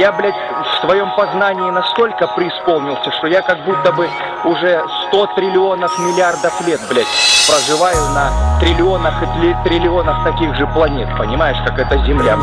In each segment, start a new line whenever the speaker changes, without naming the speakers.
Я, блядь, в своем познании настолько преисполнился, что я как будто бы уже 100 триллионов миллиардов лет, блядь, проживаю на триллионах и триллионах таких же планет, понимаешь, как это Земля.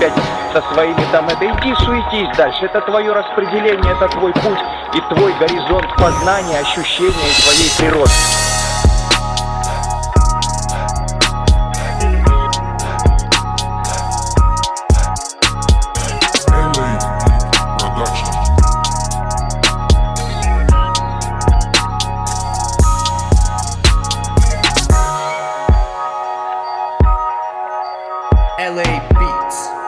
опять со своими там это. Иди суетись дальше. Это твое распределение, это твой путь и твой горизонт познания, ощущения и твоей природы. LA Beats.